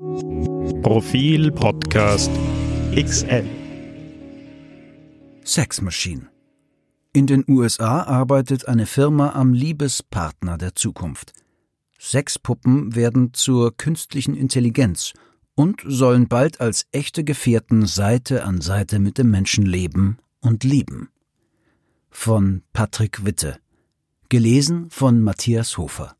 Profil Podcast XL Sex Machine. In den USA arbeitet eine Firma am Liebespartner der Zukunft. Sexpuppen werden zur künstlichen Intelligenz und sollen bald als echte Gefährten Seite an Seite mit dem Menschen leben und lieben. Von Patrick Witte. Gelesen von Matthias Hofer.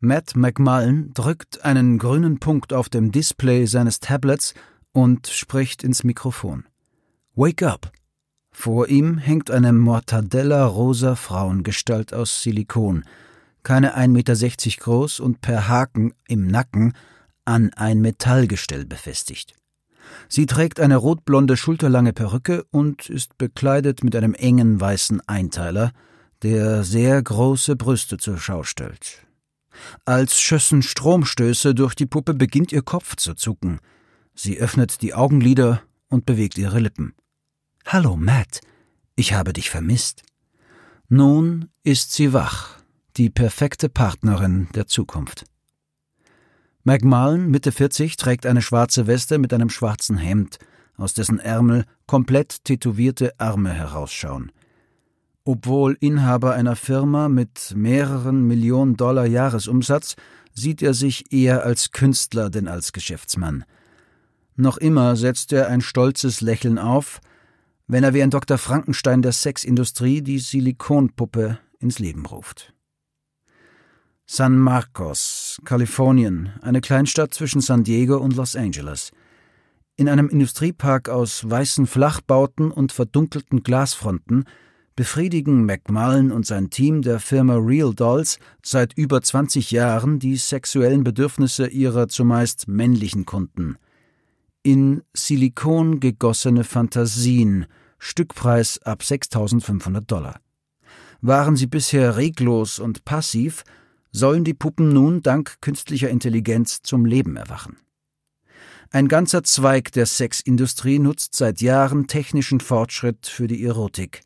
Matt McMullen drückt einen grünen Punkt auf dem Display seines Tablets und spricht ins Mikrofon. Wake up! Vor ihm hängt eine mortadella-rosa Frauengestalt aus Silikon, keine 1,60 Meter groß und per Haken im Nacken an ein Metallgestell befestigt. Sie trägt eine rotblonde schulterlange Perücke und ist bekleidet mit einem engen weißen Einteiler, der sehr große Brüste zur Schau stellt. Als schössen Stromstöße durch die Puppe beginnt ihr Kopf zu zucken. Sie öffnet die Augenlider und bewegt ihre Lippen. Hallo, Matt. Ich habe dich vermisst. Nun ist sie wach, die perfekte Partnerin der Zukunft. McMullen, Mitte 40, trägt eine schwarze Weste mit einem schwarzen Hemd, aus dessen Ärmel komplett tätowierte Arme herausschauen. Obwohl Inhaber einer Firma mit mehreren Millionen Dollar Jahresumsatz, sieht er sich eher als Künstler denn als Geschäftsmann. Noch immer setzt er ein stolzes Lächeln auf, wenn er wie ein Dr. Frankenstein der Sexindustrie die Silikonpuppe ins Leben ruft. San Marcos, Kalifornien, eine Kleinstadt zwischen San Diego und Los Angeles. In einem Industriepark aus weißen Flachbauten und verdunkelten Glasfronten befriedigen McMullen und sein Team der Firma Real Dolls seit über 20 Jahren die sexuellen Bedürfnisse ihrer zumeist männlichen Kunden. In Silikon gegossene Fantasien, Stückpreis ab 6.500 Dollar. Waren sie bisher reglos und passiv, sollen die Puppen nun dank künstlicher Intelligenz zum Leben erwachen. Ein ganzer Zweig der Sexindustrie nutzt seit Jahren technischen Fortschritt für die Erotik.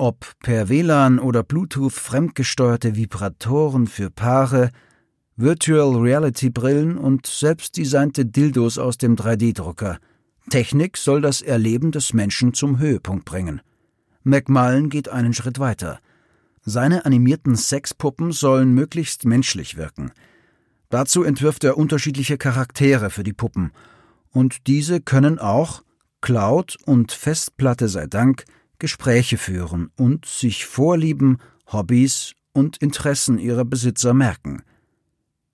Ob per WLAN oder Bluetooth fremdgesteuerte Vibratoren für Paare, Virtual Reality Brillen und selbstdesignte Dildos aus dem 3D-Drucker. Technik soll das Erleben des Menschen zum Höhepunkt bringen. McMullen geht einen Schritt weiter. Seine animierten Sexpuppen sollen möglichst menschlich wirken. Dazu entwirft er unterschiedliche Charaktere für die Puppen. Und diese können auch, Cloud und Festplatte sei Dank, Gespräche führen und sich Vorlieben, Hobbys und Interessen ihrer Besitzer merken.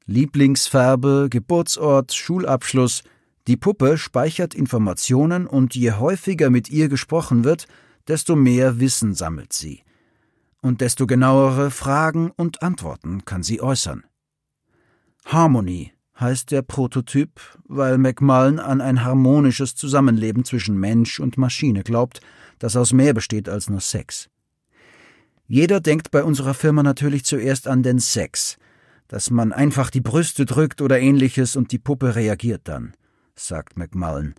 Lieblingsfarbe, Geburtsort, Schulabschluss, die Puppe speichert Informationen und je häufiger mit ihr gesprochen wird, desto mehr Wissen sammelt sie. Und desto genauere Fragen und Antworten kann sie äußern. Harmony heißt der Prototyp, weil McMullen an ein harmonisches Zusammenleben zwischen Mensch und Maschine glaubt, das aus mehr besteht als nur Sex. Jeder denkt bei unserer Firma natürlich zuerst an den Sex, dass man einfach die Brüste drückt oder ähnliches und die Puppe reagiert dann, sagt McMullen.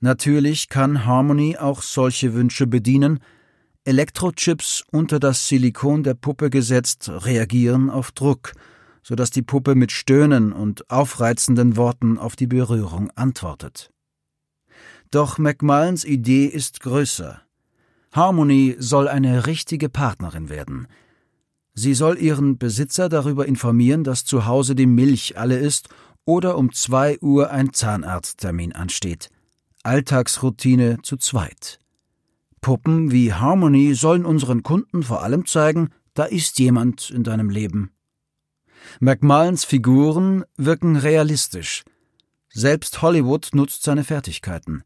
Natürlich kann Harmony auch solche Wünsche bedienen. Elektrochips unter das Silikon der Puppe gesetzt reagieren auf Druck, sodass die Puppe mit Stöhnen und aufreizenden Worten auf die Berührung antwortet. Doch McMullens Idee ist größer. Harmony soll eine richtige Partnerin werden. Sie soll ihren Besitzer darüber informieren, dass zu Hause die Milch alle ist oder um zwei Uhr ein Zahnarzttermin ansteht. Alltagsroutine zu zweit. Puppen wie Harmony sollen unseren Kunden vor allem zeigen, da ist jemand in deinem Leben. McMullens Figuren wirken realistisch. Selbst Hollywood nutzt seine Fertigkeiten.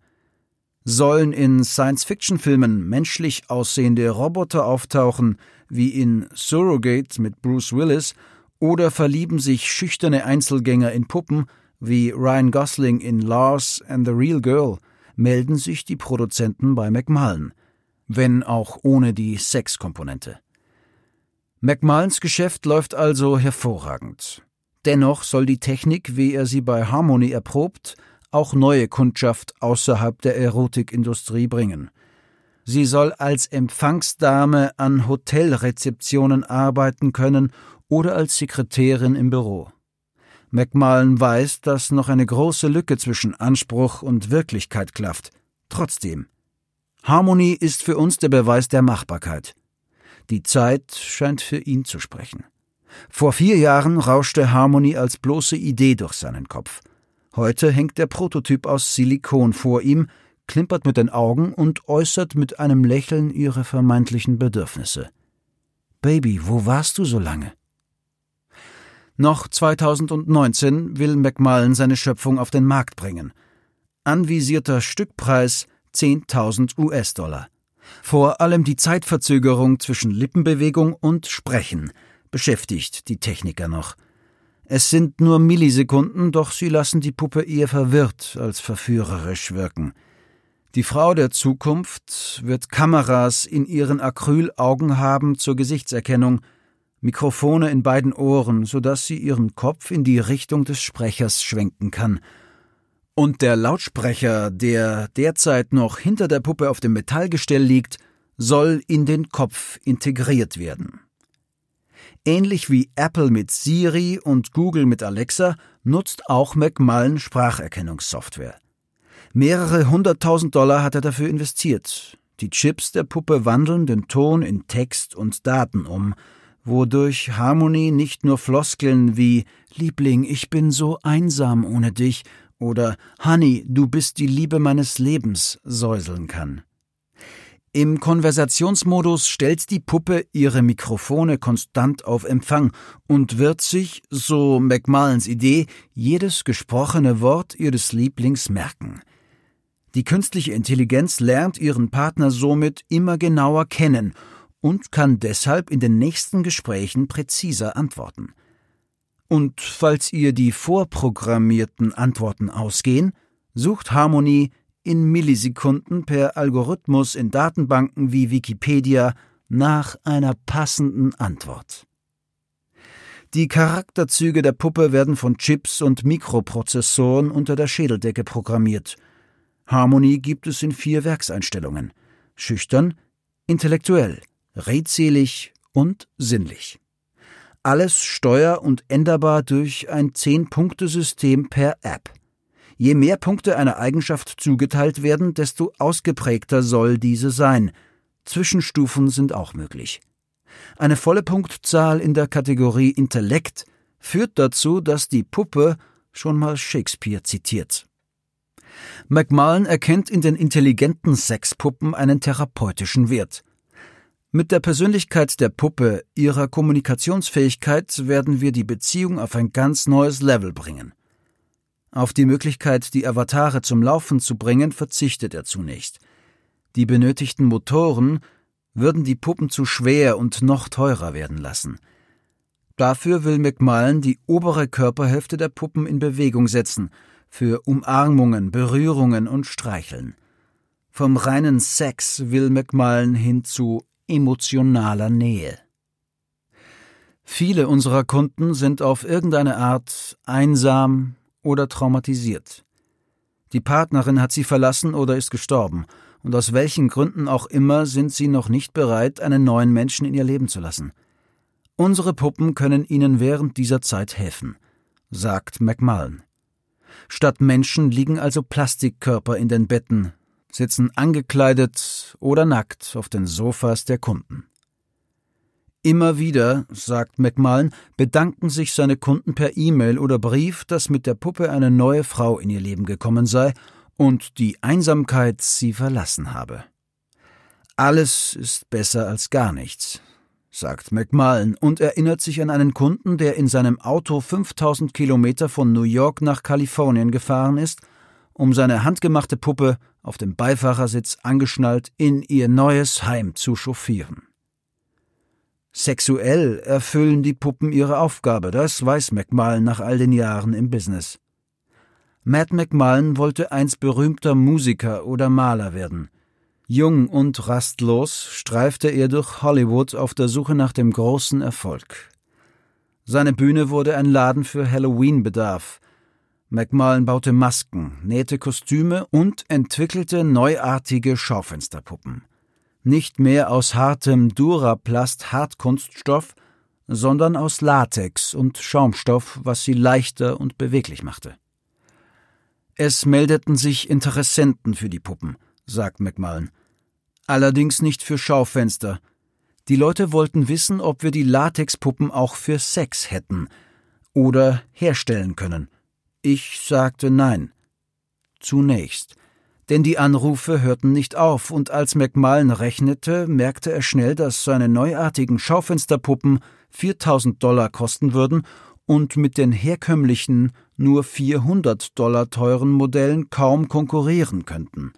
Sollen in Science-Fiction-Filmen menschlich aussehende Roboter auftauchen, wie in Surrogate mit Bruce Willis, oder verlieben sich schüchterne Einzelgänger in Puppen, wie Ryan Gosling in Lars and the Real Girl, melden sich die Produzenten bei McMullen, wenn auch ohne die Sexkomponente. McMullens Geschäft läuft also hervorragend. Dennoch soll die Technik, wie er sie bei Harmony erprobt, auch neue Kundschaft außerhalb der Erotikindustrie bringen. Sie soll als Empfangsdame an Hotelrezeptionen arbeiten können oder als Sekretärin im Büro. McMullen weiß, dass noch eine große Lücke zwischen Anspruch und Wirklichkeit klafft. Trotzdem. Harmonie ist für uns der Beweis der Machbarkeit. Die Zeit scheint für ihn zu sprechen. Vor vier Jahren rauschte Harmony als bloße Idee durch seinen Kopf. Heute hängt der Prototyp aus Silikon vor ihm, klimpert mit den Augen und äußert mit einem Lächeln ihre vermeintlichen Bedürfnisse. Baby, wo warst du so lange? Noch 2019 will McMullen seine Schöpfung auf den Markt bringen. Anvisierter Stückpreis 10.000 US-Dollar. Vor allem die Zeitverzögerung zwischen Lippenbewegung und Sprechen beschäftigt die Techniker noch. Es sind nur Millisekunden, doch sie lassen die Puppe eher verwirrt als verführerisch wirken. Die Frau der Zukunft wird Kameras in ihren Acrylaugen haben zur Gesichtserkennung, Mikrofone in beiden Ohren, so dass sie ihren Kopf in die Richtung des Sprechers schwenken kann. Und der Lautsprecher, der derzeit noch hinter der Puppe auf dem Metallgestell liegt, soll in den Kopf integriert werden. Ähnlich wie Apple mit Siri und Google mit Alexa nutzt auch McMullen Spracherkennungssoftware. Mehrere hunderttausend Dollar hat er dafür investiert. Die Chips der Puppe wandeln den Ton in Text und Daten um, wodurch Harmony nicht nur Floskeln wie Liebling, ich bin so einsam ohne dich oder Honey, du bist die Liebe meines Lebens säuseln kann. Im Konversationsmodus stellt die Puppe ihre Mikrofone konstant auf Empfang und wird sich, so McMullens Idee, jedes gesprochene Wort ihres Lieblings merken. Die künstliche Intelligenz lernt ihren Partner somit immer genauer kennen und kann deshalb in den nächsten Gesprächen präziser antworten. Und falls ihr die vorprogrammierten Antworten ausgehen, sucht Harmony in Millisekunden per Algorithmus in Datenbanken wie Wikipedia nach einer passenden Antwort. Die Charakterzüge der Puppe werden von Chips und Mikroprozessoren unter der Schädeldecke programmiert. Harmonie gibt es in vier Werkseinstellungen: schüchtern, intellektuell, redselig und sinnlich. Alles steuer- und änderbar durch ein Zehn-Punkte-System per App. Je mehr Punkte einer Eigenschaft zugeteilt werden, desto ausgeprägter soll diese sein. Zwischenstufen sind auch möglich. Eine volle Punktzahl in der Kategorie Intellekt führt dazu, dass die Puppe schon mal Shakespeare zitiert. McMullen erkennt in den intelligenten Sexpuppen einen therapeutischen Wert. Mit der Persönlichkeit der Puppe, ihrer Kommunikationsfähigkeit werden wir die Beziehung auf ein ganz neues Level bringen. Auf die Möglichkeit, die Avatare zum Laufen zu bringen, verzichtet er zunächst. Die benötigten Motoren würden die Puppen zu schwer und noch teurer werden lassen. Dafür will McMullen die obere Körperhälfte der Puppen in Bewegung setzen, für Umarmungen, Berührungen und Streicheln. Vom reinen Sex will McMullen hin zu emotionaler Nähe. Viele unserer Kunden sind auf irgendeine Art einsam, oder traumatisiert. Die Partnerin hat sie verlassen oder ist gestorben, und aus welchen Gründen auch immer sind sie noch nicht bereit, einen neuen Menschen in ihr Leben zu lassen. Unsere Puppen können ihnen während dieser Zeit helfen, sagt McMullen. Statt Menschen liegen also Plastikkörper in den Betten, sitzen angekleidet oder nackt auf den Sofas der Kunden. Immer wieder, sagt McMullen, bedanken sich seine Kunden per E-Mail oder Brief, dass mit der Puppe eine neue Frau in ihr Leben gekommen sei und die Einsamkeit sie verlassen habe. Alles ist besser als gar nichts, sagt McMullen und erinnert sich an einen Kunden, der in seinem Auto 5000 Kilometer von New York nach Kalifornien gefahren ist, um seine handgemachte Puppe auf dem Beifahrersitz angeschnallt in ihr neues Heim zu chauffieren. Sexuell erfüllen die Puppen ihre Aufgabe, das weiß McMullen nach all den Jahren im Business. Matt McMullen wollte einst berühmter Musiker oder Maler werden. Jung und rastlos streifte er durch Hollywood auf der Suche nach dem großen Erfolg. Seine Bühne wurde ein Laden für Halloween-Bedarf. McMullen baute Masken, nähte Kostüme und entwickelte neuartige Schaufensterpuppen nicht mehr aus hartem Duraplast Hartkunststoff, sondern aus Latex und Schaumstoff, was sie leichter und beweglich machte. Es meldeten sich Interessenten für die Puppen, sagt McMullen. Allerdings nicht für Schaufenster. Die Leute wollten wissen, ob wir die Latexpuppen auch für Sex hätten oder herstellen können. Ich sagte nein. Zunächst. Denn die Anrufe hörten nicht auf, und als McMullen rechnete, merkte er schnell, dass seine neuartigen Schaufensterpuppen 4000 Dollar kosten würden und mit den herkömmlichen, nur 400 Dollar teuren Modellen kaum konkurrieren könnten.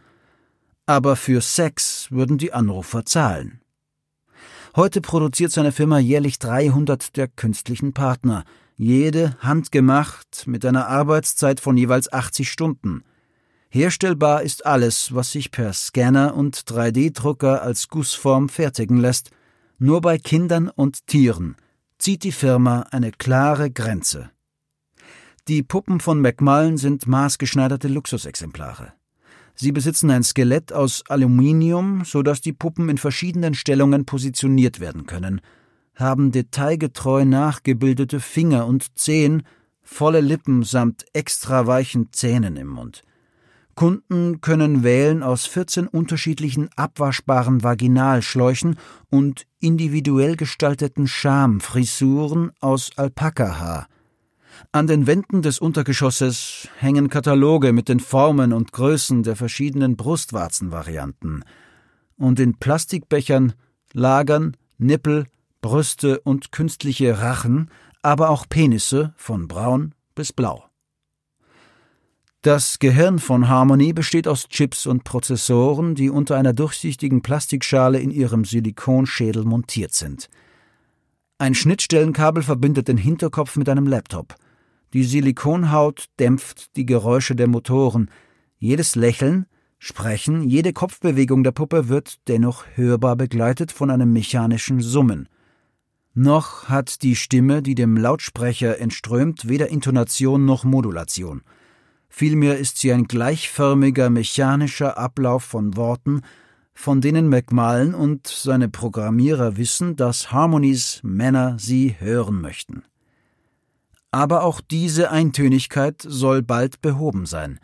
Aber für Sex würden die Anrufer zahlen. Heute produziert seine Firma jährlich 300 der künstlichen Partner, jede handgemacht mit einer Arbeitszeit von jeweils 80 Stunden. Herstellbar ist alles, was sich per Scanner und 3D-Drucker als Gussform fertigen lässt. Nur bei Kindern und Tieren zieht die Firma eine klare Grenze. Die Puppen von McMullen sind maßgeschneiderte Luxusexemplare. Sie besitzen ein Skelett aus Aluminium, so dass die Puppen in verschiedenen Stellungen positioniert werden können, haben detailgetreu nachgebildete Finger und Zehen, volle Lippen samt extra weichen Zähnen im Mund. Kunden können wählen aus 14 unterschiedlichen abwaschbaren Vaginalschläuchen und individuell gestalteten Schamfrisuren aus Alpakahaar. An den Wänden des Untergeschosses hängen Kataloge mit den Formen und Größen der verschiedenen Brustwarzenvarianten. Und in Plastikbechern lagern Nippel, Brüste und künstliche Rachen, aber auch Penisse von braun bis blau. Das Gehirn von Harmony besteht aus Chips und Prozessoren, die unter einer durchsichtigen Plastikschale in ihrem Silikonschädel montiert sind. Ein Schnittstellenkabel verbindet den Hinterkopf mit einem Laptop. Die Silikonhaut dämpft die Geräusche der Motoren. Jedes Lächeln, Sprechen, jede Kopfbewegung der Puppe wird dennoch hörbar begleitet von einem mechanischen Summen. Noch hat die Stimme, die dem Lautsprecher entströmt, weder Intonation noch Modulation. Vielmehr ist sie ein gleichförmiger mechanischer Ablauf von Worten, von denen McMullen und seine Programmierer wissen, dass Harmonies Männer sie hören möchten. Aber auch diese Eintönigkeit soll bald behoben sein.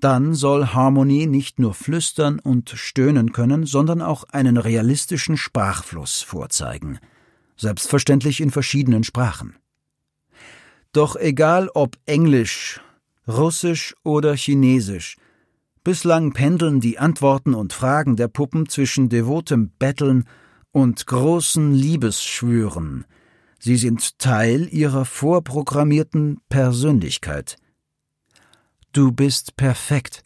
Dann soll Harmony nicht nur flüstern und stöhnen können, sondern auch einen realistischen Sprachfluss vorzeigen. Selbstverständlich in verschiedenen Sprachen. Doch egal ob Englisch, Russisch oder Chinesisch. Bislang pendeln die Antworten und Fragen der Puppen zwischen devotem Betteln und großen Liebesschwüren. Sie sind Teil ihrer vorprogrammierten Persönlichkeit. Du bist perfekt.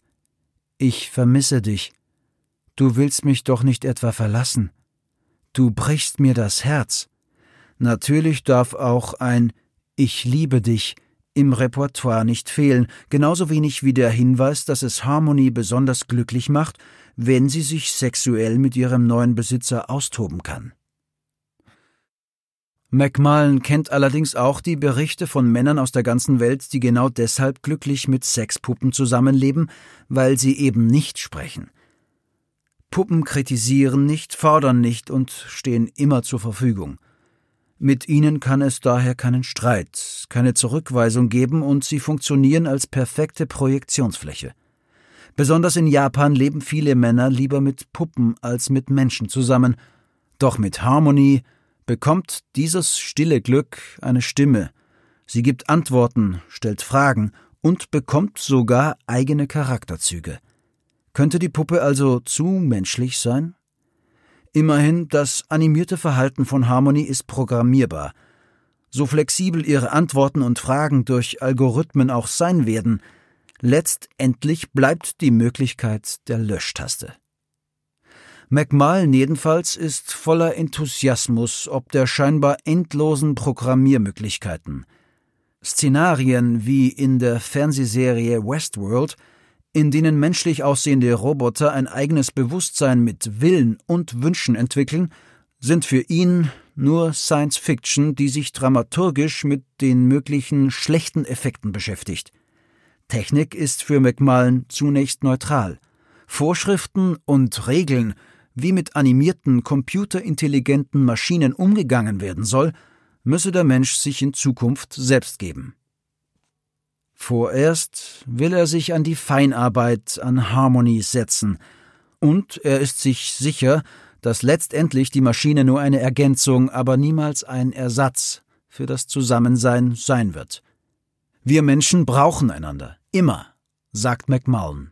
Ich vermisse dich. Du willst mich doch nicht etwa verlassen. Du brichst mir das Herz. Natürlich darf auch ein Ich liebe dich im Repertoire nicht fehlen, genauso wenig wie der Hinweis, dass es Harmony besonders glücklich macht, wenn sie sich sexuell mit ihrem neuen Besitzer austoben kann. McMullen kennt allerdings auch die Berichte von Männern aus der ganzen Welt, die genau deshalb glücklich mit Sexpuppen zusammenleben, weil sie eben nicht sprechen. Puppen kritisieren nicht, fordern nicht und stehen immer zur Verfügung. Mit ihnen kann es daher keinen Streit, keine Zurückweisung geben und sie funktionieren als perfekte Projektionsfläche. Besonders in Japan leben viele Männer lieber mit Puppen als mit Menschen zusammen, doch mit Harmony bekommt dieses stille Glück eine Stimme. Sie gibt Antworten, stellt Fragen und bekommt sogar eigene Charakterzüge. Könnte die Puppe also zu menschlich sein? Immerhin, das animierte Verhalten von Harmony ist programmierbar. So flexibel ihre Antworten und Fragen durch Algorithmen auch sein werden, letztendlich bleibt die Möglichkeit der Löschtaste. McMullen jedenfalls ist voller Enthusiasmus ob der scheinbar endlosen Programmiermöglichkeiten. Szenarien wie in der Fernsehserie Westworld in denen menschlich aussehende Roboter ein eigenes Bewusstsein mit Willen und Wünschen entwickeln, sind für ihn nur Science Fiction, die sich dramaturgisch mit den möglichen schlechten Effekten beschäftigt. Technik ist für McMullen zunächst neutral. Vorschriften und Regeln, wie mit animierten, computerintelligenten Maschinen umgegangen werden soll, müsse der Mensch sich in Zukunft selbst geben. Vorerst will er sich an die Feinarbeit an Harmonies setzen, und er ist sich sicher, dass letztendlich die Maschine nur eine Ergänzung, aber niemals ein Ersatz für das Zusammensein sein wird. Wir Menschen brauchen einander, immer, sagt McMullen.